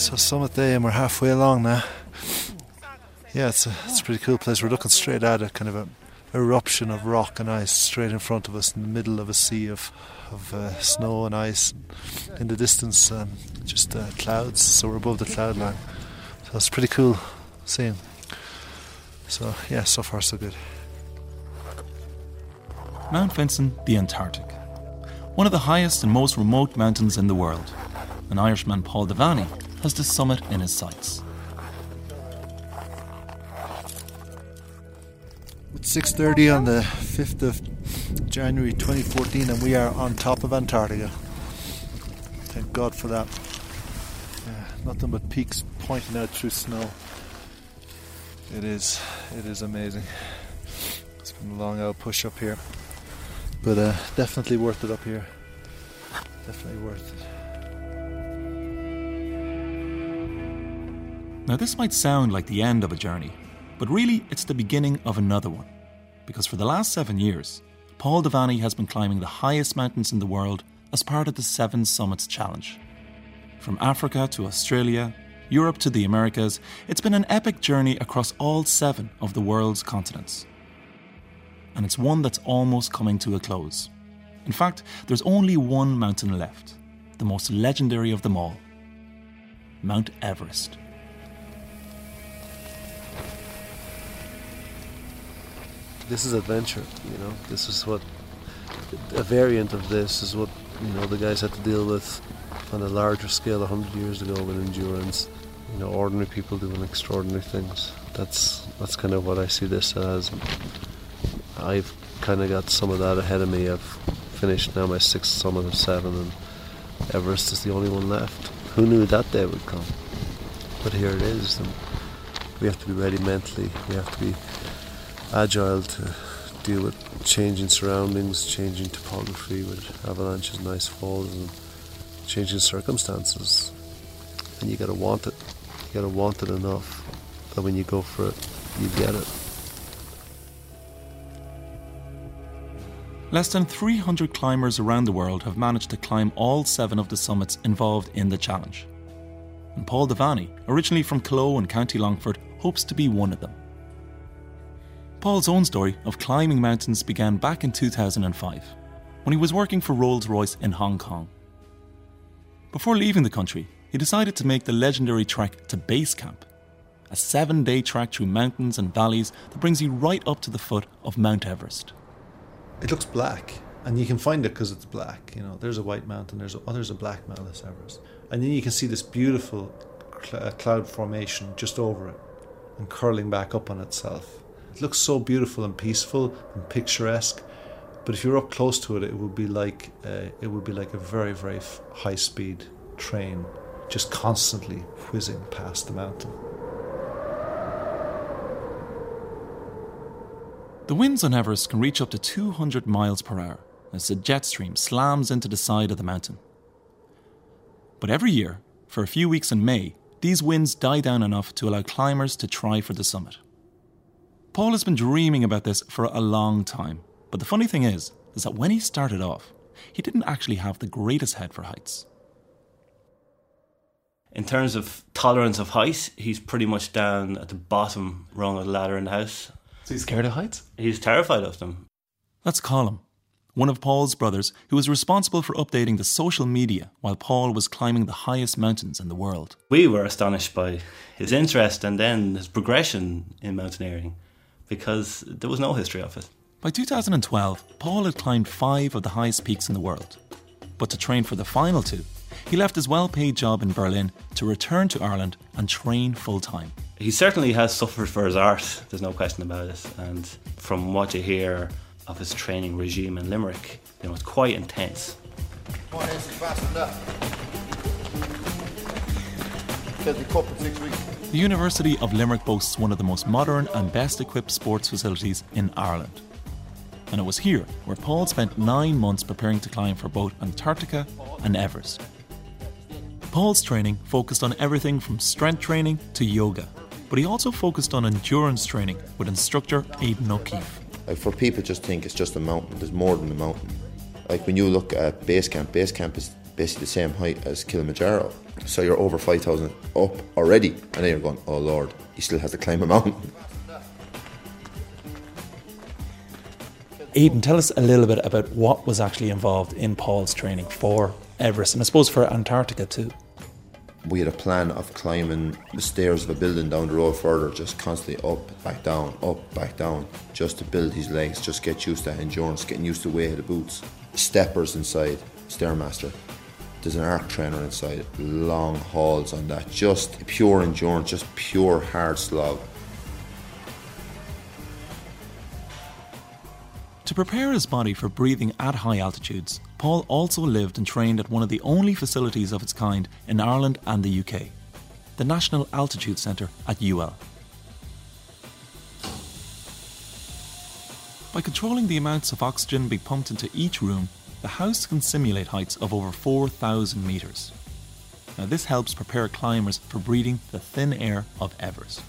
So summit day, and we're halfway along now. Yeah, it's a it's a pretty cool place. We're looking straight at it, kind of an eruption of rock and ice straight in front of us, in the middle of a sea of of uh, snow and ice. In the distance, um, just uh, clouds. So we're above the cloud line. So it's pretty cool seeing. So yeah, so far so good. Mount Vinson, the Antarctic. One of the highest and most remote mountains in the world. An Irishman, Paul Devaney, has the summit in his sights. It's 6.30 on the 5th of January 2014 and we are on top of Antarctica. Thank God for that. Yeah, nothing but peaks pointing out through snow. It is, it is amazing. It's been a long old push up here. But uh, definitely worth it up here. Definitely worth it. Now, this might sound like the end of a journey, but really it's the beginning of another one. Because for the last seven years, Paul Devaney has been climbing the highest mountains in the world as part of the Seven Summits Challenge. From Africa to Australia, Europe to the Americas, it's been an epic journey across all seven of the world's continents. And it's one that's almost coming to a close. In fact, there's only one mountain left, the most legendary of them all Mount Everest. This is adventure. You know, this is what a variant of this is what you know the guys had to deal with on a larger scale hundred years ago with endurance. You know, ordinary people doing extraordinary things. That's that's kind of what I see this as. I've kind of got some of that ahead of me. I've finished now my sixth summit of seven, and Everest is the only one left. Who knew that day would come? But here it is, and we have to be ready mentally. We have to be agile to deal with changing surroundings, changing topography with avalanches and ice falls and changing circumstances. And you gotta want it. You gotta want it enough that when you go for it, you get it. Less than 300 climbers around the world have managed to climb all seven of the summits involved in the challenge. And Paul Devaney, originally from Clough in County Longford, hopes to be one of them. Paul's own story of climbing mountains began back in 2005 when he was working for Rolls Royce in Hong Kong. Before leaving the country, he decided to make the legendary trek to Base Camp, a seven day trek through mountains and valleys that brings you right up to the foot of Mount Everest. It looks black, and you can find it because it's black. You know, there's a white mountain, there's a, oh, there's a black Mount Everest, and then you can see this beautiful cl- uh, cloud formation just over it and curling back up on itself it looks so beautiful and peaceful and picturesque, but if you're up close to it, it would be like uh, it would be like a very very high speed train, just constantly whizzing past the mountain. The winds on Everest can reach up to 200 miles per hour as the jet stream slams into the side of the mountain. But every year, for a few weeks in May, these winds die down enough to allow climbers to try for the summit. Paul has been dreaming about this for a long time. But the funny thing is, is that when he started off, he didn't actually have the greatest head for heights. In terms of tolerance of height, he's pretty much down at the bottom rung of the ladder in the house. So he's scared of heights? He's terrified of them. That's Colm, one of Paul's brothers who was responsible for updating the social media while Paul was climbing the highest mountains in the world. We were astonished by his interest and then his progression in mountaineering because there was no history of it. By 2012, Paul had climbed five of the highest peaks in the world. But to train for the final two, he left his well paid job in Berlin to return to Ireland and train full time. He certainly has suffered for his art, there's no question about it. And from what you hear of his training regime in Limerick, you know, it's quite intense. Come on, fasten up. Says we cup in six weeks. The University of Limerick boasts one of the most modern and best equipped sports facilities in Ireland. And it was here where Paul spent nine months preparing to climb for both Antarctica and Everest. Paul's training focused on everything from strength training to yoga, but he also focused on endurance training with instructor Aidan O'Keefe. Like for people just think it's just a mountain, there's more than a mountain. Like when you look at base camp, base camp is basically the same height as Kilimanjaro. So you're over 5,000 up already, and then you're going, oh Lord, he still has to climb a mountain. Aidan, tell us a little bit about what was actually involved in Paul's training for Everest and I suppose for Antarctica too. We had a plan of climbing the stairs of a building down the road further, just constantly up, back down, up, back down, just to build his legs, just get used to endurance, getting used to the weight of the boots. Steppers inside, Stairmaster. There's an arc trainer inside, long hauls on that, just pure endurance, just pure hard slog. To prepare his body for breathing at high altitudes, Paul also lived and trained at one of the only facilities of its kind in Ireland and the UK, the National Altitude Centre at UL. By controlling the amounts of oxygen being pumped into each room, the house can simulate heights of over 4,000 metres. Now, this helps prepare climbers for breathing the thin air of Everest.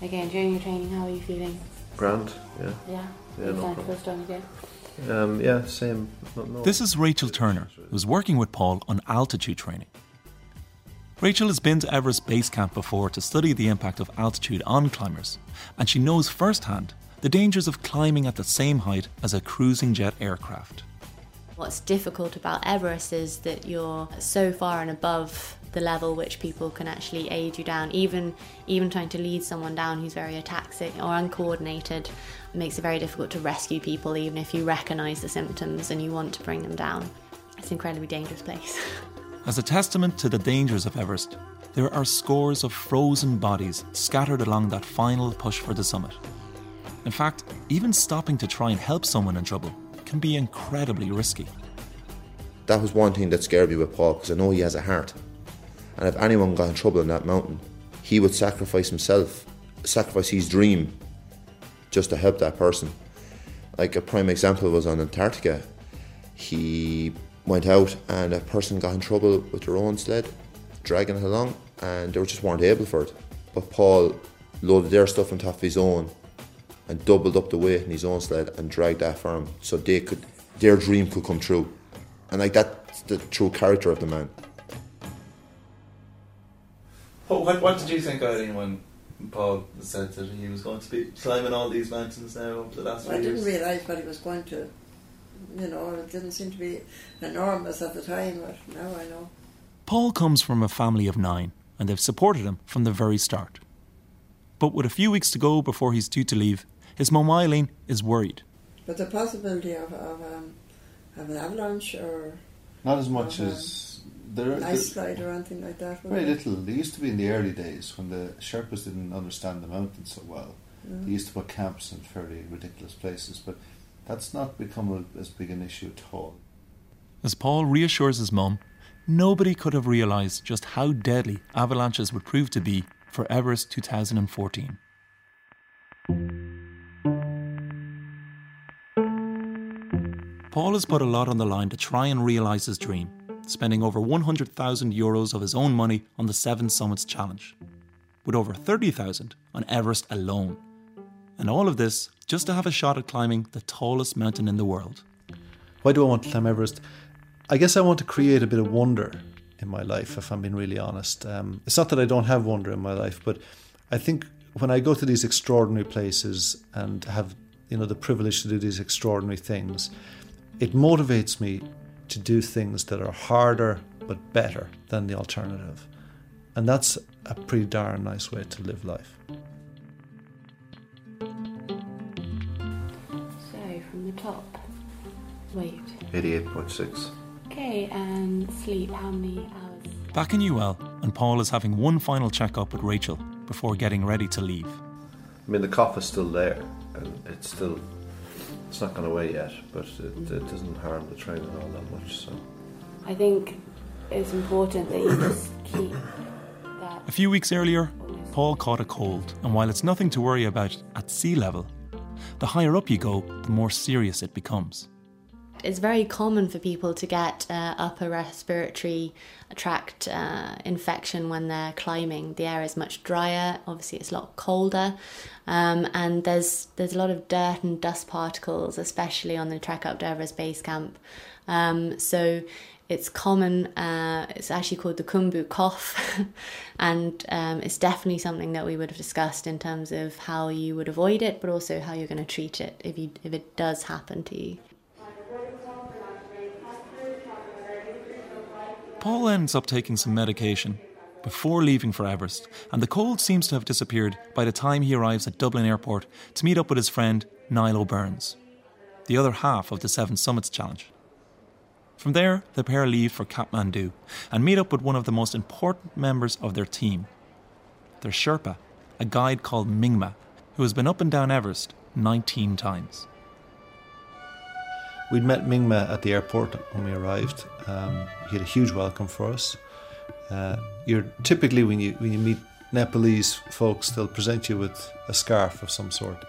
Again, during your training, how are you feeling? Grand, yeah. Yeah, Yeah, you no problem. again. Um, yeah, same. No, no. This is Rachel Turner, who's working with Paul on altitude training. Rachel has been to Everest Base Camp before to study the impact of altitude on climbers, and she knows firsthand the dangers of climbing at the same height as a cruising jet aircraft. What's difficult about Everest is that you're so far and above the level which people can actually aid you down. Even even trying to lead someone down who's very ataxic or uncoordinated makes it very difficult to rescue people, even if you recognise the symptoms and you want to bring them down. It's an incredibly dangerous place. As a testament to the dangers of Everest, there are scores of frozen bodies scattered along that final push for the summit. In fact, even stopping to try and help someone in trouble can be incredibly risky. That was one thing that scared me with Paul because I know he has a heart. And if anyone got in trouble on that mountain, he would sacrifice himself, sacrifice his dream just to help that person. Like a prime example was on Antarctica. He went out and a person got in trouble with their own sled, dragging it along, and they just weren't able for it. But Paul loaded their stuff on top of his own and doubled up the weight in his own sled and dragged that for him so they could their dream could come true. And like that's the true character of the man. What, what, what did you think, Eileen, when Paul said that he was going to be climbing all these mountains now over the last I didn't realise what he was going to. You know, it didn't seem to be enormous at the time, but now I know. Paul comes from a family of nine, and they've supported him from the very start. But with a few weeks to go before he's due to leave, his mum Eileen is worried. But the possibility of, of, um, of an avalanche or Not as much Uh-huh. as there. an there- ice slide or anything like that. very there? little. They used to be in the early days when the Sherpas didn't understand the mountains so well. Mm. They used to put camps in fairly ridiculous places, but that's not become a, as big an issue at all. As Paul reassures his mum, nobody could have realised just how deadly avalanches would prove to be for Everest 2014. Paul has put a lot on the line to try and realise his dream, spending over 100,000 euros of his own money on the Seven Summits Challenge, with over 30,000 on Everest alone. And all of this just to have a shot at climbing the tallest mountain in the world. Why do I want to climb Everest? I guess I want to create a bit of wonder in my life, if I'm being really honest. Um, it's not that I don't have wonder in my life, but I think when I go to these extraordinary places and have you know the privilege to do these extraordinary things, it motivates me to do things that are harder but better than the alternative. And that's a pretty darn nice way to live life. So, from the top, weight. 88.6. Okay, and sleep, how many hours? Back in UL, and Paul is having one final check-up with Rachel before getting ready to leave. I mean, the cough is still there, and it's still it's not gone away yet, but it, it doesn't harm the training all that much. So I think it's important that you just keep that. A few weeks earlier, Paul caught a cold, and while it's nothing to worry about at sea level, the higher up you go, the more serious it becomes. It's very common for people to get uh, upper respiratory tract uh, infection when they're climbing. The air is much drier. Obviously, it's a lot colder, um, and there's there's a lot of dirt and dust particles, especially on the trek up to Everest Base Camp. Um, so it's common, uh, it's actually called the Khumbu cough, and um, it's definitely something that we would have discussed in terms of how you would avoid it, but also how you're going to treat it if, you, if it does happen to you. Paul ends up taking some medication before leaving for Everest, and the cold seems to have disappeared by the time he arrives at Dublin Airport to meet up with his friend Niall Burns, the other half of the Seven Summits Challenge. From there, the pair leave for Kathmandu and meet up with one of the most important members of their team, their Sherpa, a guide called Mingma, who has been up and down Everest 19 times. We'd met Mingma at the airport when we arrived. Um, he had a huge welcome for us. Uh, you're typically when you when you meet Nepalese folks, they'll present you with a scarf of some sort.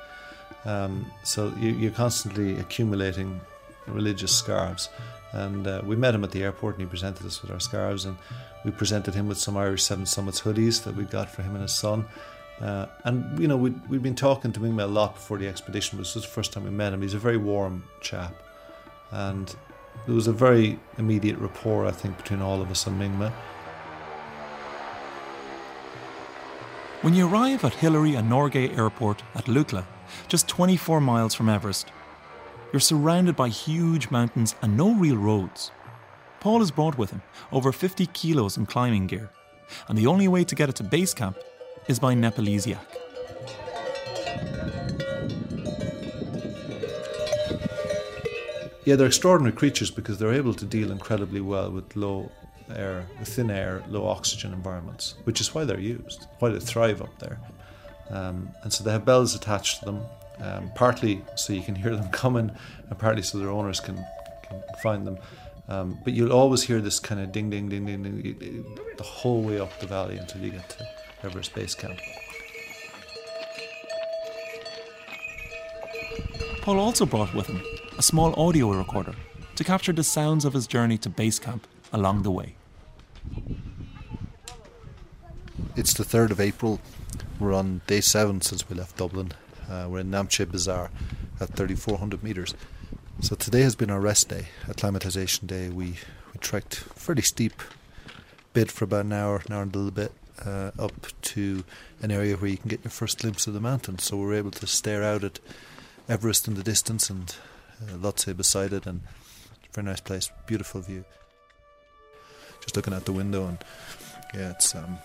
Um, so you, are constantly accumulating religious scarves. And uh, we met him at the airport, and he presented us with our scarves, and we presented him with some Irish Seven Summits hoodies that we got for him and his son. Uh, and you know we'd, we'd been talking to Mingma a lot before the expedition. But this was the first time we met him. He's a very warm chap, and there was a very immediate rapport, I think, between all of us and Mingma. When you arrive at Hillary and Norgay Airport at Lukla, just 24 miles from Everest, you're surrounded by huge mountains and no real roads. Paul has brought with him over 50 kilos in climbing gear, and the only way to get it to base camp is by Nepalese yak. Yeah, they're extraordinary creatures because they're able to deal incredibly well with low air, thin air, low oxygen environments, which is why they're used, why they thrive up there. Um, and so they have bells attached to them, um, partly so you can hear them coming, and partly so their owners can, can find them. Um, but you'll always hear this kind of ding, ding, ding, ding, ding, the whole way up the valley until you get to Everest Base Camp. Paul also brought with him a small audio recorder to capture the sounds of his journey to base camp along the way. It's the 3rd of April. We're on day 7 since we left Dublin. Uh, we're in Namche Bazaar at 3,400 metres. So today has been our rest day, acclimatization day. We, we trekked fairly steep bit for about an hour, an hour and a little bit, uh, up to an area where you can get your first glimpse of the mountain. So we're able to stare out at Everest in the distance and uh, Lhotse beside it, and very nice place, beautiful view just looking out the window and yeah, it's um,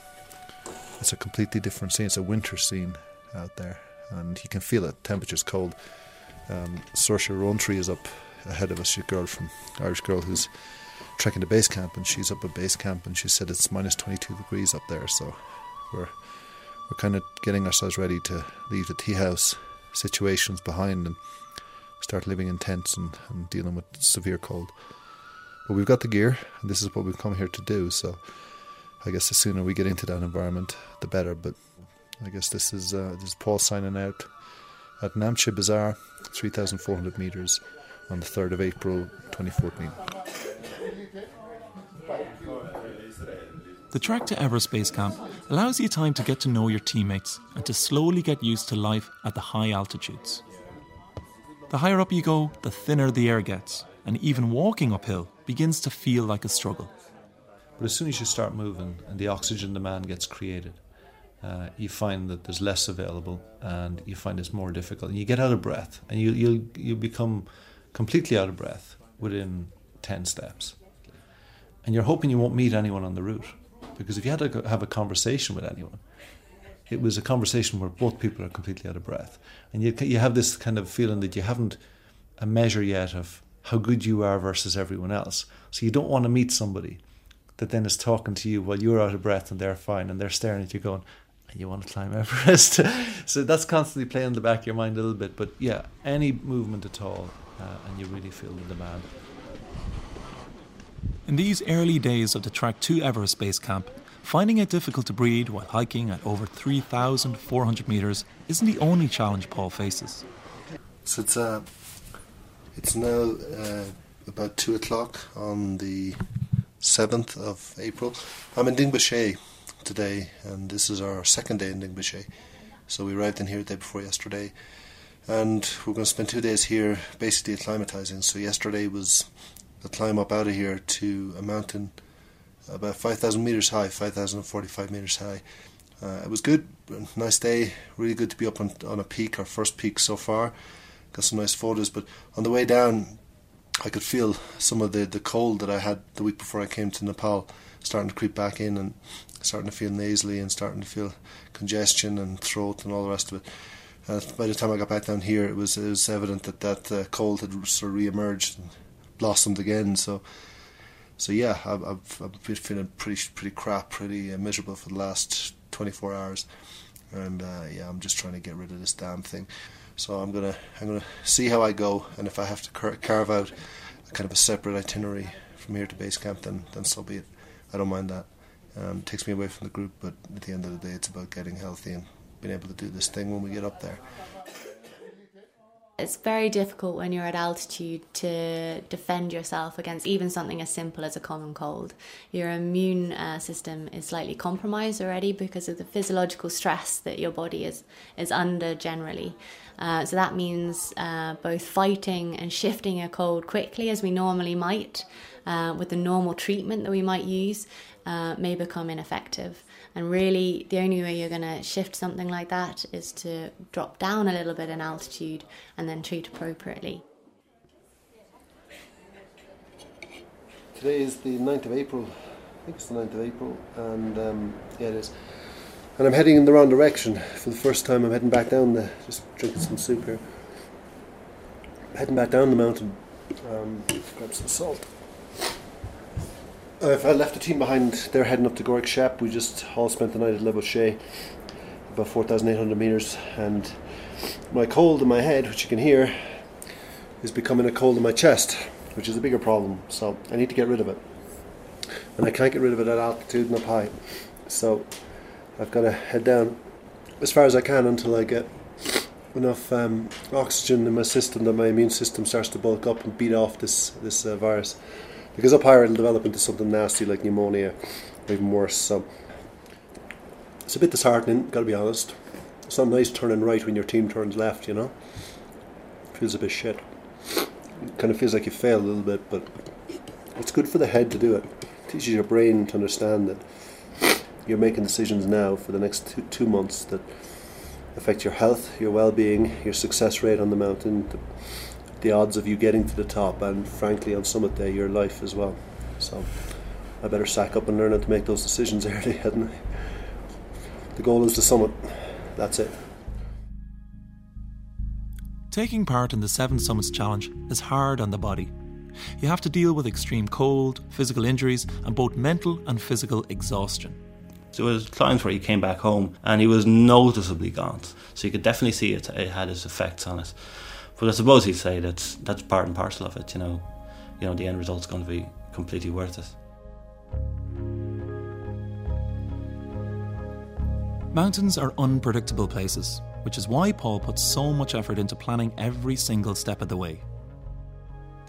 it's a completely different scene. It's a winter scene out there, and you can feel it. Temperature's cold. Um, Saoirse Rowntree is up ahead of us. She's a girl from Irish girl who's trekking to base camp, and she's up at base camp, and she said it's minus 22 degrees up there. So we're we're kind of getting ourselves ready to leave the tea house situations behind and start living in tents and, and dealing with severe cold. But we've got the gear, and this is what we've come here to do. So I guess the sooner we get into that environment, the better. But I guess this is uh, this is Paul signing out at Namche Bazaar, 3,400 metres on the 3rd of April 2014. The trek to Everest Base Camp allows you time to get to know your teammates and to slowly get used to life at the high altitudes. The higher up you go, the thinner the air gets, and even walking uphill begins to feel like a struggle. But as soon as you start moving and the oxygen demand gets created, uh, you find that there's less available and you find it's more difficult. And you get out of breath and you, you, you become completely out of breath within 10 steps. And you're hoping you won't meet anyone on the route because if you had to have a conversation with anyone, it was a conversation where both people are completely out of breath. And you, you have this kind of feeling that you haven't a measure yet of how good you are versus everyone else. So you don't want to meet somebody that then is talking to you while you're out of breath and they're fine and they're staring at you going, you want to climb Everest. so that's constantly playing in the back of your mind a little bit. But yeah, any movement at all, uh, and you really feel the demand. In these early days of the trek to Everest Base Camp, finding it difficult to breathe while hiking at over 3,400 metres isn't the only challenge Paul faces. So it's uh, it's now uh, about two o'clock on the 7th of April. I'm in Dingboche today, and this is our second day in Dingboche. So we arrived in here the day before yesterday, and we're going to spend two days here basically acclimatizing. So yesterday was a climb up out of here to a mountain about 5,000 meters high, 5,045 meters high. Uh, it was good, nice day, really good to be up on, on a peak, our first peak so far. Got some nice photos, but on the way down, I could feel some of the, the cold that I had the week before I came to Nepal starting to creep back in and starting to feel nasally and starting to feel congestion and throat and all the rest of it. Uh, by the time I got back down here, it was it was evident that that uh, cold had sort of re-emerged and blossomed again. So, so yeah, I've, I've, I've been feeling pretty pretty crap, pretty uh, miserable for the last 24 hours, and uh, yeah, I'm just trying to get rid of this damn thing. So I'm gonna I'm gonna see how I go, and if I have to car- carve out a kind of a separate itinerary from here to base camp, then then so be it. I don't mind that. Um, takes me away from the group, but at the end of the day, it's about getting healthy and being able to do this thing when we get up there. It's very difficult when you're at altitude to defend yourself against even something as simple as a common cold. Your immune uh, system is slightly compromised already because of the physiological stress that your body is, is under generally. Uh, so that means uh, both fighting and shifting a cold quickly as we normally might uh, with the normal treatment that we might use uh, may become ineffective. And really, the only way you're going to shift something like that is to drop down a little bit in altitude and then treat appropriately. Today is the 9th of April. I think it's the 9th of April, and um, yeah, it is. And I'm heading in the wrong direction. For the first time, I'm heading back down the. Just drinking some soup here. Heading back down the mountain. Um, grab some salt. Uh, if I left the team behind, they're heading up to Gorak Shep. We just all spent the night at Lobuche, about 4,800 metres. And my cold in my head, which you can hear, is becoming a cold in my chest, which is a bigger problem. So I need to get rid of it. And I can't get rid of it at altitude and up high. So I've got to head down as far as I can until I get enough um, oxygen in my system that my immune system starts to bulk up and beat off this, this uh, virus because up higher it'll develop into something nasty like pneumonia, or even worse. So it's a bit disheartening, got to be honest. It's not nice turning right when your team turns left, you know. Feels a bit shit. It kind of feels like you failed a little bit, but it's good for the head to do it. it teaches your brain to understand that you're making decisions now for the next two, two months that affect your health, your well-being, your success rate on the mountain, the, the odds of you getting to the top, and frankly, on summit day, your life as well. So I better sack up and learn how to make those decisions early, hadn't I? The goal is the summit. That's it. Taking part in the Seven Summits Challenge is hard on the body. You have to deal with extreme cold, physical injuries, and both mental and physical exhaustion. So there was times where he came back home and he was noticeably gaunt. So you could definitely see it, it had its effects on it. But I suppose he'd say that's that's part and parcel of it. You know, you know the end result's going to be completely worth it. Mountains are unpredictable places, which is why Paul puts so much effort into planning every single step of the way.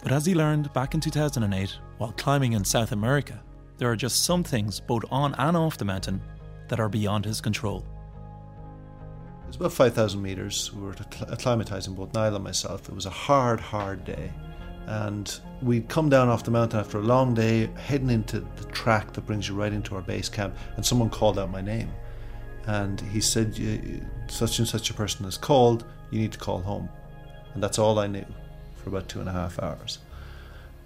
But as he learned back in 2008 while climbing in South America, there are just some things, both on and off the mountain, that are beyond his control. It was about 5,000 metres. We were acclimatising both Niall and myself. It was a hard, hard day. And we'd come down off the mountain after a long day, heading into the track that brings you right into our base camp, and someone called out my name. And he said, Such and such a person is called, you need to call home. And that's all I knew for about two and a half hours.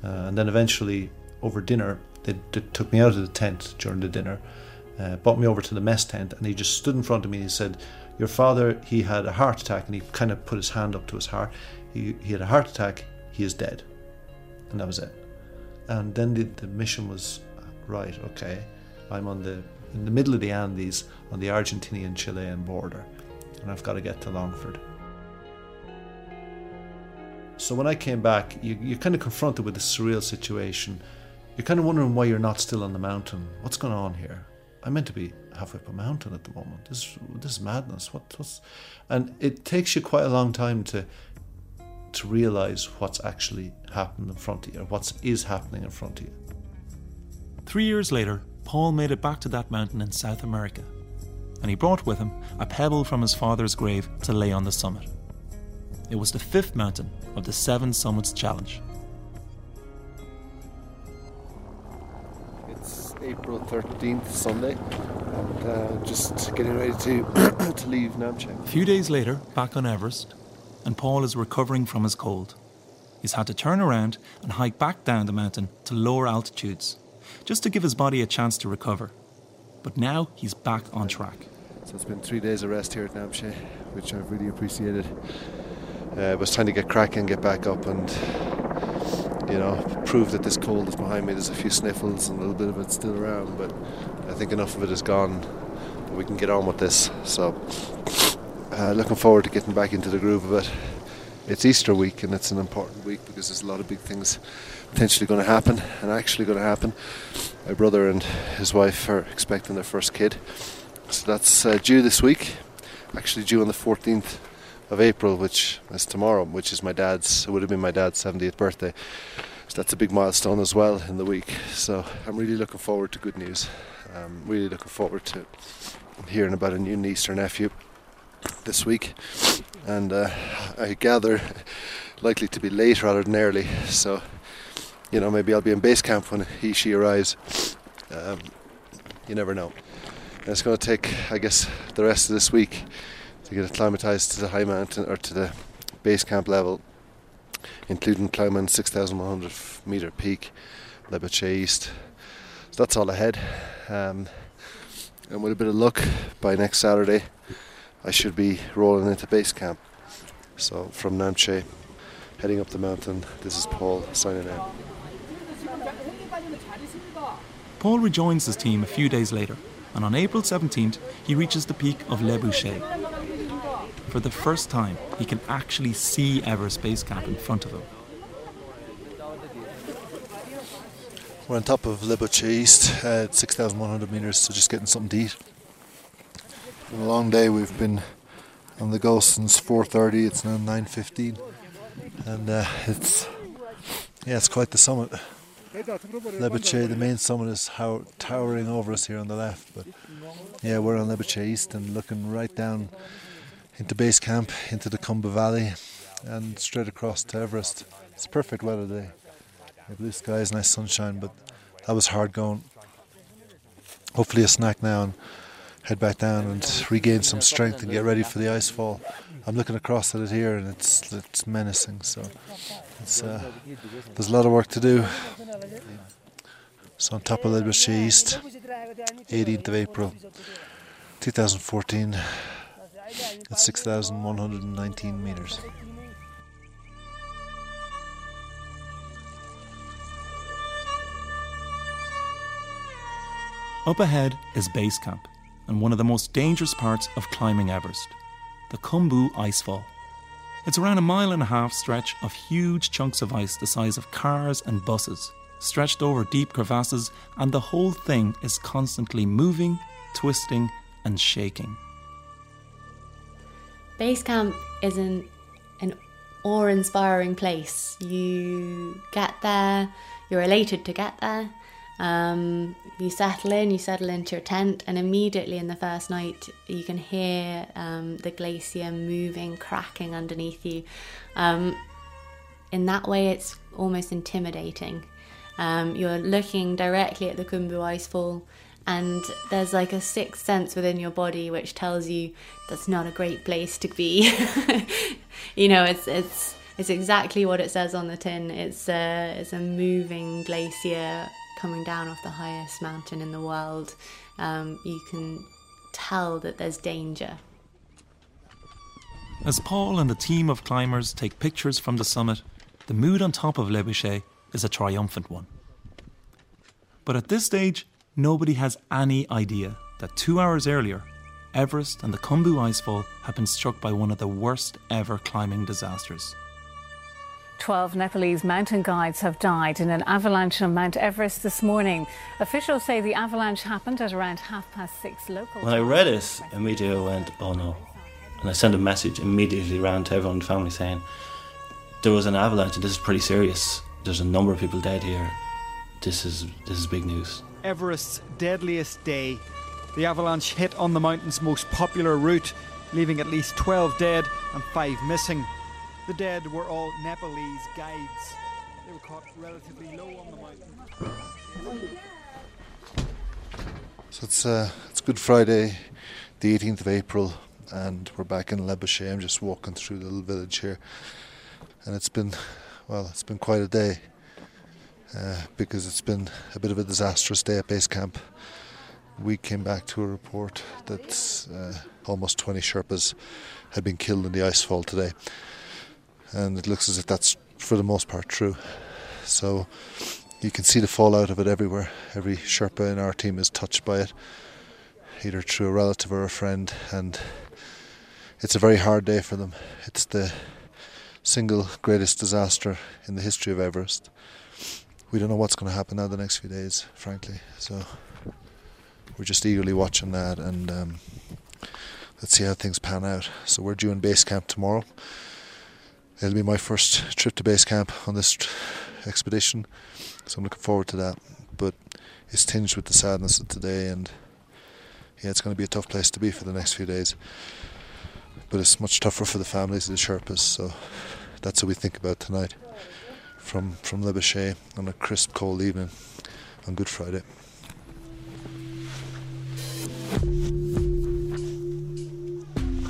Uh, and then eventually, over dinner, they, they, took me out of the tent during the dinner, uh, brought me over to the mess tent, and he just stood in front of me and he said, Your father, he had a heart attack, and he kind of put his hand up to his heart. He, he had a heart attack, he is dead. And that was it. And then the, the mission was right, okay, I'm on the in the middle of the Andes on the Argentinian Chilean border, and I've got to get to Longford. So when I came back, you, you're kind of confronted with this surreal situation. You're kind of wondering why you're not still on the mountain. What's going on here? I'm meant to be halfway up a mountain at the moment. This this is madness. What what's and it takes you quite a long time to to realize what's actually happened in front of you, or what is happening in front of you. Three years later, Paul made it back to that mountain in South America, and he brought with him a pebble from his father's grave to lay on the summit. It was the fifth mountain of the Seven Summits Challenge. It's April 13th, Sunday, and uh, just getting ready to, to leave Namche. A few days later, back on Everest, and Paul is recovering from his cold. He's had to turn around and hike back down the mountain to lower altitudes, just to give his body a chance to recover. But now he's back on track. So it's been three days of rest here at Namche, which I've really appreciated. Uh, it was time to get cracking, get back up, and you know, prove that this cold is behind me. There's a few sniffles and a little bit of it still around, but I think enough of it is gone that we can get on with this. So, uh, looking forward to getting back into the groove of it. It's Easter week, and it's an important week because there's a lot of big things potentially going to happen and actually going to happen. My brother and his wife are expecting their first kid, so that's uh, due this week. Actually, due on the 14th of April, which is tomorrow, which is my dad's. It would have been my dad's 70th birthday. So that's a big milestone as well in the week. So I'm really looking forward to good news. I'm really looking forward to hearing about a new niece or nephew this week, and uh, I gather likely to be late rather than early. So you know maybe I'll be in base camp when he she arrives. Um, you never know. And it's going to take, I guess, the rest of this week to get acclimatized to the high mountain or to the base camp level, including climbing 6,100 meter peak, Lobuche East. So that's all ahead. Um, and with a bit of luck, by next Saturday, I should be rolling into base camp. So from Namche, heading up the mountain, this is Paul signing out. Paul rejoins his team a few days later, and on April 17th, he reaches the peak of Lobuche. For the first time, he can actually see Everest Base Camp in front of him. We're on top of Le East at 6,100 metres, so just getting something to eat. It's been a long day. We've been on the go since 4:30. It's now 9:15, and uh, it's yeah, it's quite the summit. Lobuche, the main summit, is how, towering over us here on the left. But yeah, we're on Le East and looking right down into base camp, into the Khumbu Valley, and straight across to Everest. It's perfect weather today. Yeah, blue skies, nice sunshine, but that was hard going. Hopefully, a snack now and head back down and regain some strength and get ready for the ice fall. I'm looking across at it here and it's it's menacing. So it's uh, there's a lot of work to do. So on top of Bochet East, 18th of April, 2014, at 6,119 meters. Up ahead is base camp, and one of the most dangerous parts of climbing Everest the Khumbu Icefall. It's around a mile and a half stretch of huge chunks of ice the size of cars and buses, stretched over deep crevasses, and the whole thing is constantly moving, twisting, and shaking. Base camp is an, an awe inspiring place. You get there, you're elated to get there. Um, you settle in, you settle into your tent, and immediately in the first night, you can hear um, the glacier moving, cracking underneath you. Um, in that way, it's almost intimidating. Um, you're looking directly at the Khumbu Icefall, and there's like a sixth sense within your body which tells you that's not a great place to be. you know, it's it's it's exactly what it says on the tin. It's a it's a moving glacier coming down off the highest mountain in the world. Um, you can tell that there's danger. As Paul and the team of climbers take pictures from the summit, the mood on top of Lobuche is a triumphant one. But at this stage, nobody has any idea that two hours earlier, Everest and the Khumbu Icefall have been struck by one of the worst ever climbing disasters. 12 Nepalese mountain guides have died in an avalanche on Mount Everest this morning. Officials say the avalanche happened at around half past six local When I read it, immediately I went, oh no. And I sent a message immediately around to everyone in the family saying, there was an avalanche and this is pretty serious. There's a number of people dead here. This is this is big news. Everest's deadliest day. The avalanche hit on the mountain's most popular route, leaving at least 12 dead and 5 missing. The dead were all Nepalese guides. They were caught relatively low on the mountain. So it's uh, it's Good Friday, the 18th of April, and we're back in Lobuche. I'm just walking through the little village here, and it's been, well, it's been quite a day uh, because it's been a bit of a disastrous day at base camp. We came back to a report that uh, almost 20 Sherpas had been killed in the icefall today, and it looks as if that's for the most part true. So you can see the fallout of it everywhere. Every Sherpa in our team is touched by it, either through a relative or a friend, and it's a very hard day for them. It's the single greatest disaster in the history of Everest. We don't know what's going to happen now the next few days, frankly. So we're just eagerly watching that, and um, let's see how things pan out. So we're due in base camp tomorrow. It'll be my first trip to base camp on this expedition, so I'm looking forward to that. But it's tinged with the sadness of today, and yeah, it's going to be a tough place to be for the next few days. But it's much tougher for the families of the Sherpas, so that's what we think about tonight from from Lobuche on a crisp, cold evening on Good Friday.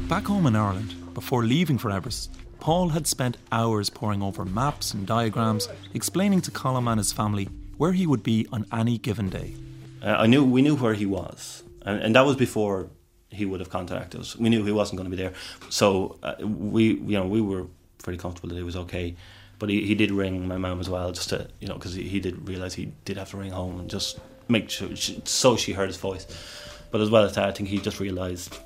Back home in Ireland, before leaving for Everest, Paul had spent hours poring over maps and diagrams, explaining to Colm and his family where he would be on any given day. Uh, I knew we knew where he was, and, and that was before he would have contacted us. We knew he wasn't going to be there, so uh, we you know we were pretty comfortable that he was okay. But he, he did ring my mum as well, just to you know because he, he did realize he did have to ring home and just make sure she, so she heard his voice. But as well as that, I think he just realised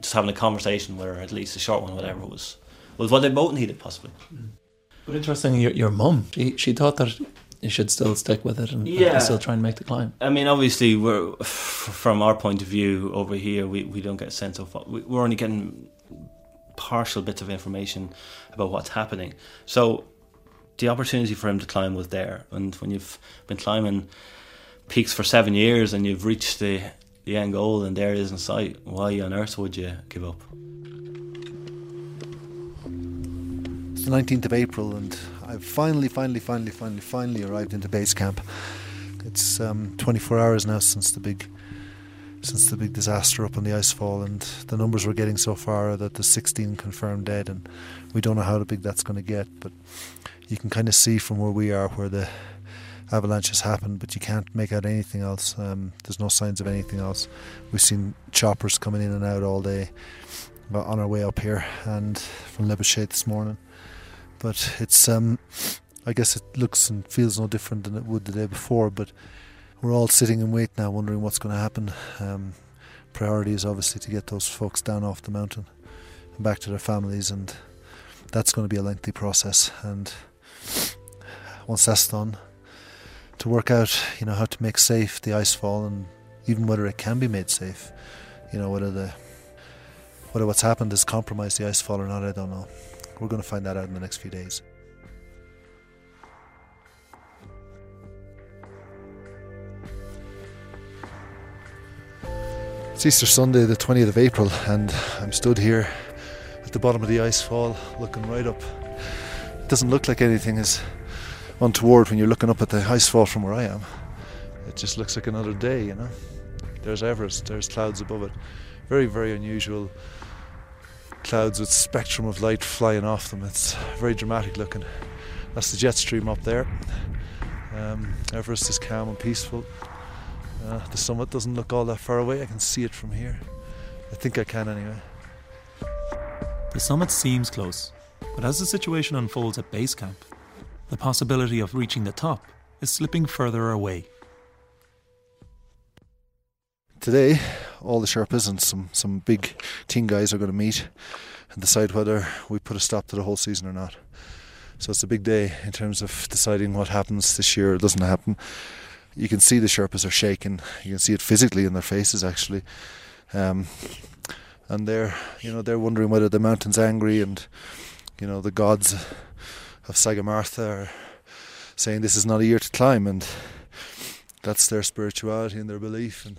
just having a conversation with her, at least a short one, whatever, was was what they both needed, possibly. But interesting, your, your mum, she, she thought that you should still stick with it and, Yeah. and still try and make the climb. I mean, obviously, we're from our point of view over here, we, we don't get a sense of what we- we're only getting partial bits of information about what's happening. So the opportunity for him to climb was there, and when you've been climbing peaks for seven years and you've reached the the end goal and there it is in sight, why on earth would you give up? The 19th of April, and I've finally, finally, finally, finally, finally arrived into base camp. It's um, 24 hours now since the big, since the big disaster up on the icefall, and the numbers we're getting so far are that there's 16 confirmed dead, and we don't know how big that's going to get, but you can kind of see from where we are where the avalanche has happened, but you can't make out anything else. Um, there's no signs of anything else. We've seen choppers coming in and out all day on our way up here, and from Lobuche this morning. But it's, um, I guess it looks and feels no different than it would the day before. But we're all sitting in wait now, wondering what's going to happen. Um, priority is obviously to get those folks down off the mountain and back to their families, and that's going to be a lengthy process. And once that's done, to work out, you know, how to make safe the icefall and even whether it can be made safe. You know, whether the whether what's happened has compromised the icefall or not, I don't know. We're going to find that out in the next few days. It's Easter Sunday, the 20th of April, and I'm stood here at the bottom of the icefall looking right up. It doesn't look like anything is untoward when you're looking up at the icefall from where I am. It just looks like another day, you know. There's Everest, there's clouds above it. Very, very unusual clouds with spectrum of light flying off them. It's very dramatic looking. That's the jet stream up there. Um, Everest is calm and peaceful. Uh, the summit doesn't look all that far away. I can see it from here. I think I can anyway. The summit seems close, but as the situation unfolds at base camp, the possibility of reaching the top is slipping further away. Today, all the Sherpas and some, some big team guys are going to meet and decide whether we put a stop to the whole season or not. So it's a big day in terms of deciding what happens this year or doesn't happen. You can see the Sherpas are shaking. You can see it physically in their faces, actually. Um, and they're, you know, they're wondering whether the mountain's angry and, you know, the gods of Sagarmatha are saying this is not a year to climb, and that's their spirituality and their belief, and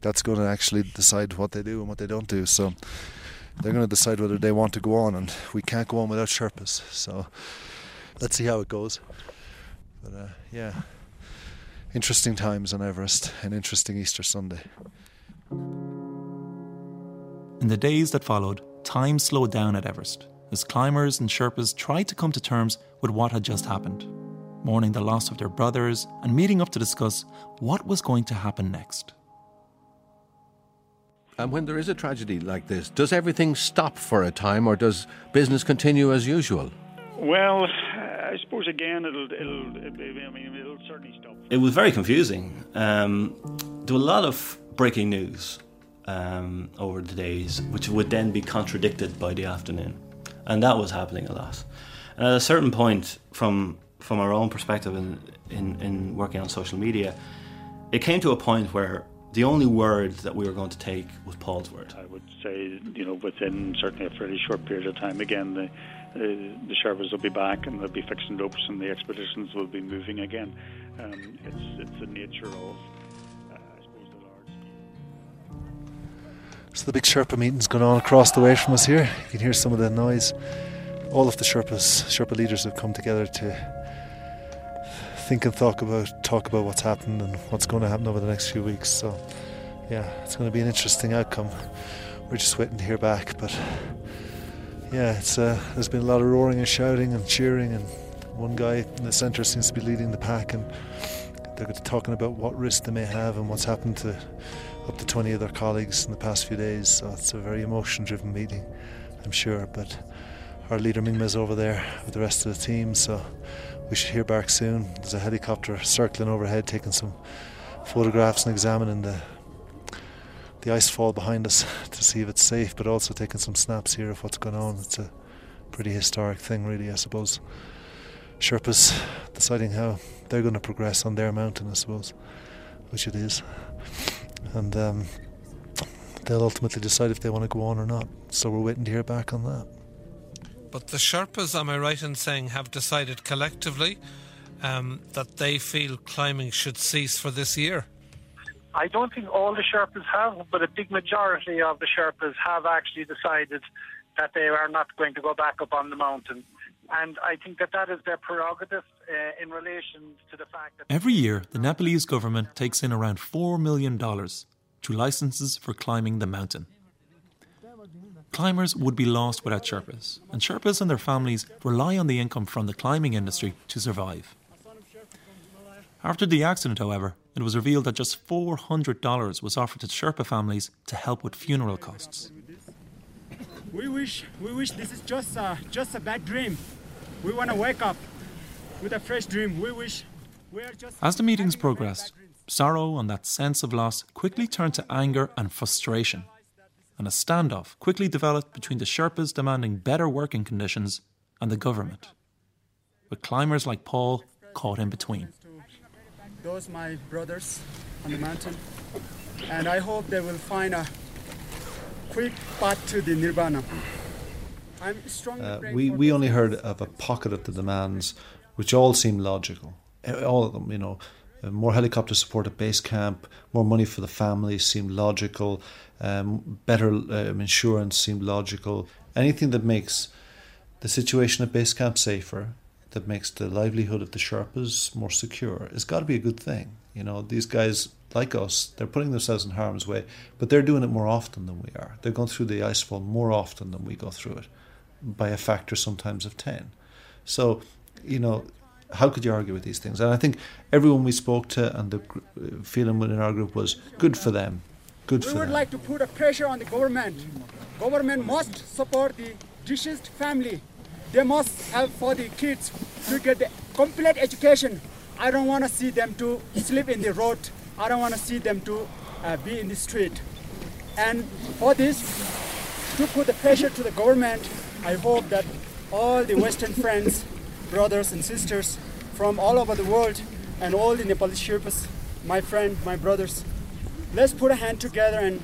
that's going to actually decide what they do and what they don't do. So they're going to decide whether they want to go on, and we can't go on without Sherpas. So let's see how it goes. But uh, yeah, interesting times on Everest, an interesting Easter Sunday. In the days that followed, time slowed down at Everest as climbers and Sherpas tried to come to terms with what had just happened, mourning the loss of their brothers and meeting up to discuss what was going to happen next. And when there is a tragedy like this, does everything stop for a time or does business continue as usual? Well, I suppose again, it'll, it'll, it'll I mean, it'll certainly stop. It was very confusing. Um, there were a lot of breaking news um, over the days, which would then be contradicted by the afternoon, and that was happening a lot. And at a certain point, from from our own perspective in, in, in working on social media, it came to a point where the only word that we were going to take was Paul's word. I would say, you know, within certainly a fairly short period of time, again, the uh, the Sherpas will be back and they'll be fixing ropes and the expeditions will be moving again. Um, it's it's the nature of. Uh, I suppose the large. So the big Sherpa meeting's going on across the way from us here. You can hear some of the noise. All of the Sherpas, Sherpa leaders have come together to think and talk about talk about what's happened and what's going to happen over the next few weeks. So, yeah, it's going to be an interesting outcome. We're just waiting to hear back, but yeah, it's uh, there's been a lot of roaring and shouting and cheering, and one guy in the centre seems to be leading the pack, and they're talking about what risk they may have and what's happened to up to 20 of their colleagues in the past few days. So it's a very emotion-driven meeting, I'm sure. But our leader Mingma's over there with the rest of the team, so we should hear back soon. There's a helicopter circling overhead, taking some photographs and examining the the ice fall behind us to see if it's safe, but also taking some snaps here of what's going on. It's a pretty historic thing, really, I suppose. Sherpas deciding how they're going to progress on their mountain, I suppose, which it is. And um, they'll ultimately decide if they want to go on or not. So we're waiting to hear back on that. But the Sherpas, am I right in saying, have decided collectively um, that they feel climbing should cease for this year? I don't think all the Sherpas have, but a big majority of the Sherpas have actually decided that they are not going to go back up on the mountain. And I think that that is their prerogative uh, in relation to the fact that. Every year, the Nepalese government takes in around $4 million to licenses for climbing the mountain. Climbers would be lost without Sherpas, and Sherpas and their families rely on the income from the climbing industry to survive. After the accident, however, it was revealed that just $400 was offered to Sherpa families to help with funeral costs. We wish, we wish this is just a, just a bad dream. We want to wake up with a fresh dream. We wish we are just. As the meetings progressed, sorrow and that sense of loss quickly turned to anger and frustration, and a standoff quickly developed between the Sherpas demanding better working conditions and the government, with climbers like Paul caught in between. Those my brothers on the mountain, and I hope they will find a quick path to the nirvana. I'm strongly uh, we we only heard of a pocket of the demands, which all seem logical. All of them, you know, more helicopter support at base camp, more money for the families seemed logical. Um, better um, insurance seemed logical. Anything that makes the situation at base camp safer that makes the livelihood of the Sherpas more secure has got to be a good thing. You know, these guys, like us, they're putting themselves in harm's way, but they're doing it more often than we are. They're going through the icefall more often than we go through it, by a factor sometimes of 10. So, you know, how could you argue with these things? And I think everyone we spoke to and the feeling within our group was good for them. Good we for would them. like to put a pressure on the government. Government must support the deceased family they must have for the kids to get the complete education. I don't want to see them to sleep in the road. I don't want to see them to uh, be in the street. And for this, to put the pressure to the government, I hope that all the Western friends, brothers and sisters from all over the world, and all the Nepalese Sherpas, my friend, my brothers, let's put a hand together and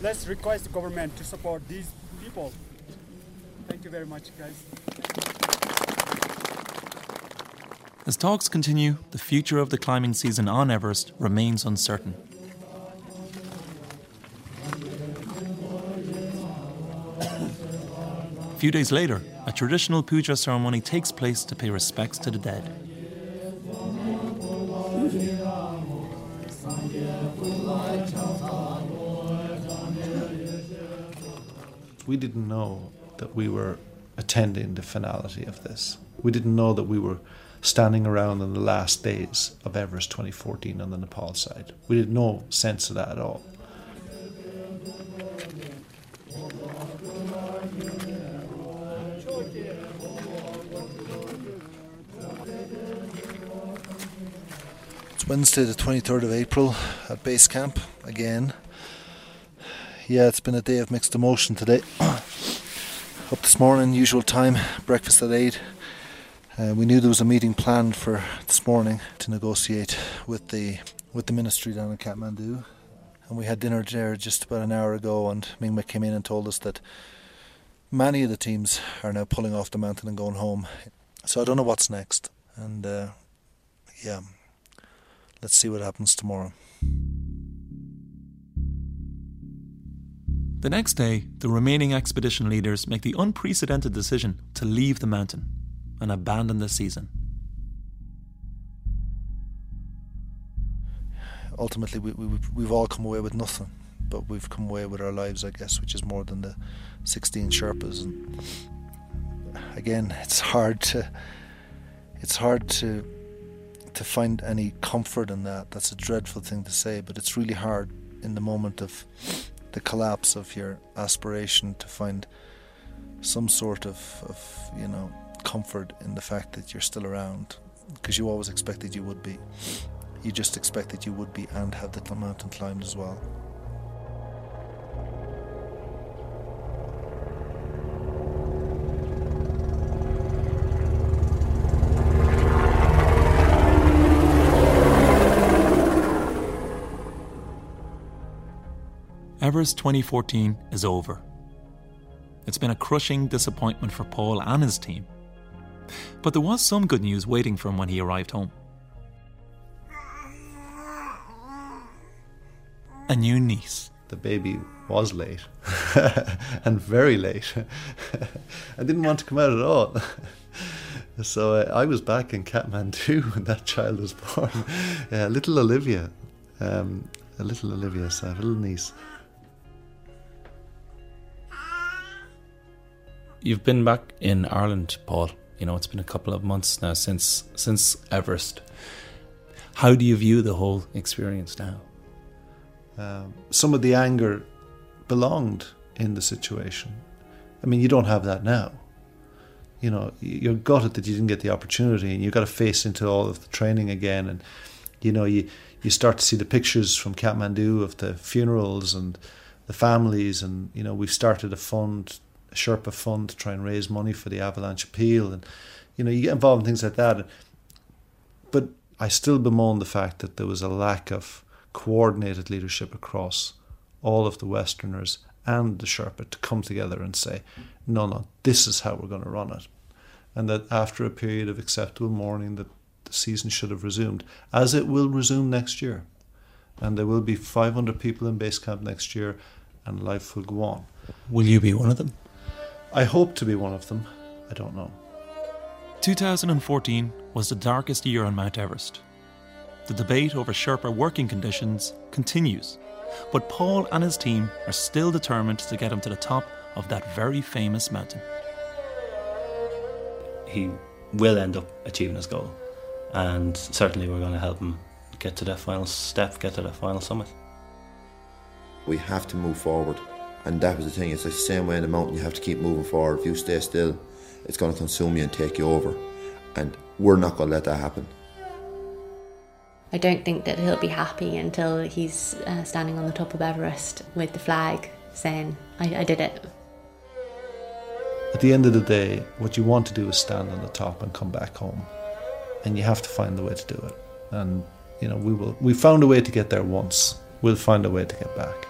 let's request the government to support these people. Thank you very much, guys. As talks continue, the future of the climbing season on Everest remains uncertain. A few days later, a traditional puja ceremony takes place to pay respects to the dead. we didn't know that we were attending the finality of this. We didn't know that we were standing around in the last days of Everest 2014 on the Nepal side. We had no sense of that at all. Wednesday, the 23rd of April at base camp again. Yeah, it's been a day of mixed emotion today. Up this morning, usual time, breakfast at 8. Uh, we knew there was a meeting planned for this morning to negotiate with the with the ministry down in Kathmandu, and we had dinner there just about an hour ago. And Mingma came in and told us that many of the teams are now pulling off the mountain and going home. So I don't know what's next, and uh, yeah, let's see what happens tomorrow. The next day, the remaining expedition leaders make the unprecedented decision to leave the mountain and abandon the season. Ultimately, we, we, we've all come away with nothing, but we've come away with our lives, I guess, which is more than the 16 Sherpas. And again, it's hard to it's hard to to find any comfort in that. That's a dreadful thing to say, but it's really hard in the moment of the collapse of your aspiration to find some sort of, of you know comfort in the fact that you're still around because you always expected you would be. You just expected you would be and have the mountain climbed as well. Everest 2014 is over. It's been a crushing disappointment for Paul and his team. But there was some good news waiting for him when he arrived home. A new niece. The baby was late, and very late. I didn't want to come out at all. so uh, I was back in Kathmandu when that child was born. Uh, little Olivia, um, a little Olivia, so I have a little niece. You've been back in Ireland, Paul. You know, it's been a couple of months now since since Everest. How do you view the whole experience now? Um, some of the anger belonged in the situation. I mean, you don't have that now. You know, you're gutted that you didn't get the opportunity, and you've got to face into all of the training again. And you know, you you start to see the pictures from Kathmandu of the funerals and the families, and you know, we've started a fund Sherpa fund to try and raise money for the Avalanche Appeal, and you know you get involved in things like that. But I still bemoan the fact that there was a lack of coordinated leadership across all of the Westerners and the Sherpa to come together and say, no, no, this is how we're going to run it. And that after a period of acceptable mourning, that the season should have resumed, as it will resume next year. And there will be 500 people in base camp next year, and life will go on. Will you be one of them? I hope to be one of them. I don't know. 2014 was the darkest year on Mount Everest. The debate over Sherpa working conditions continues, but Paul and his team are still determined to get him to the top of that very famous mountain. He will end up achieving his goal, and certainly we're going to help him get to that final step, get to that final summit. We have to move forward. And that was the thing, it's the same way in the mountain, you have to keep moving forward. If you stay still, it's going to consume you and take you over. And we're not going to let that happen. I don't think that he'll be happy until he's uh, standing on the top of Everest with the flag saying, I, I did it. At the end of the day, what you want to do is stand on the top and come back home. And you have to find the way to do it. And, you know, we will, we found a way to get there once. We'll find a way to get back.